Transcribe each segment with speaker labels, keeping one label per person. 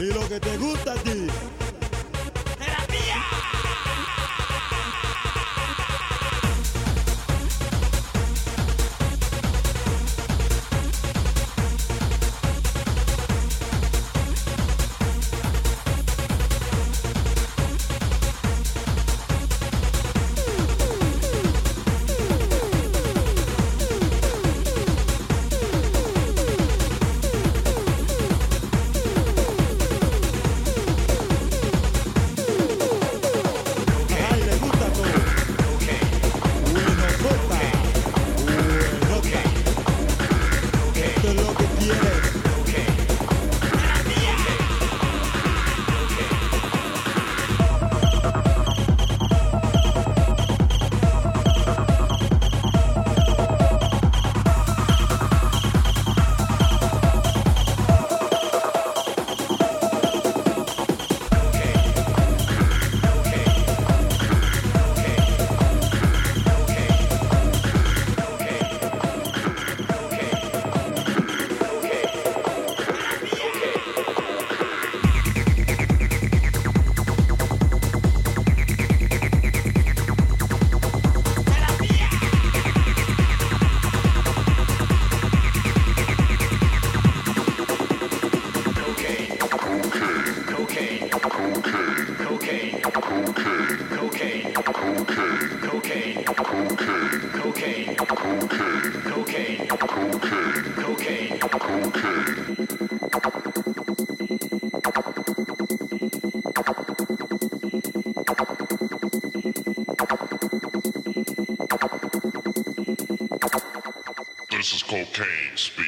Speaker 1: Y lo que te gusta a ti.
Speaker 2: speak.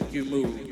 Speaker 2: Make you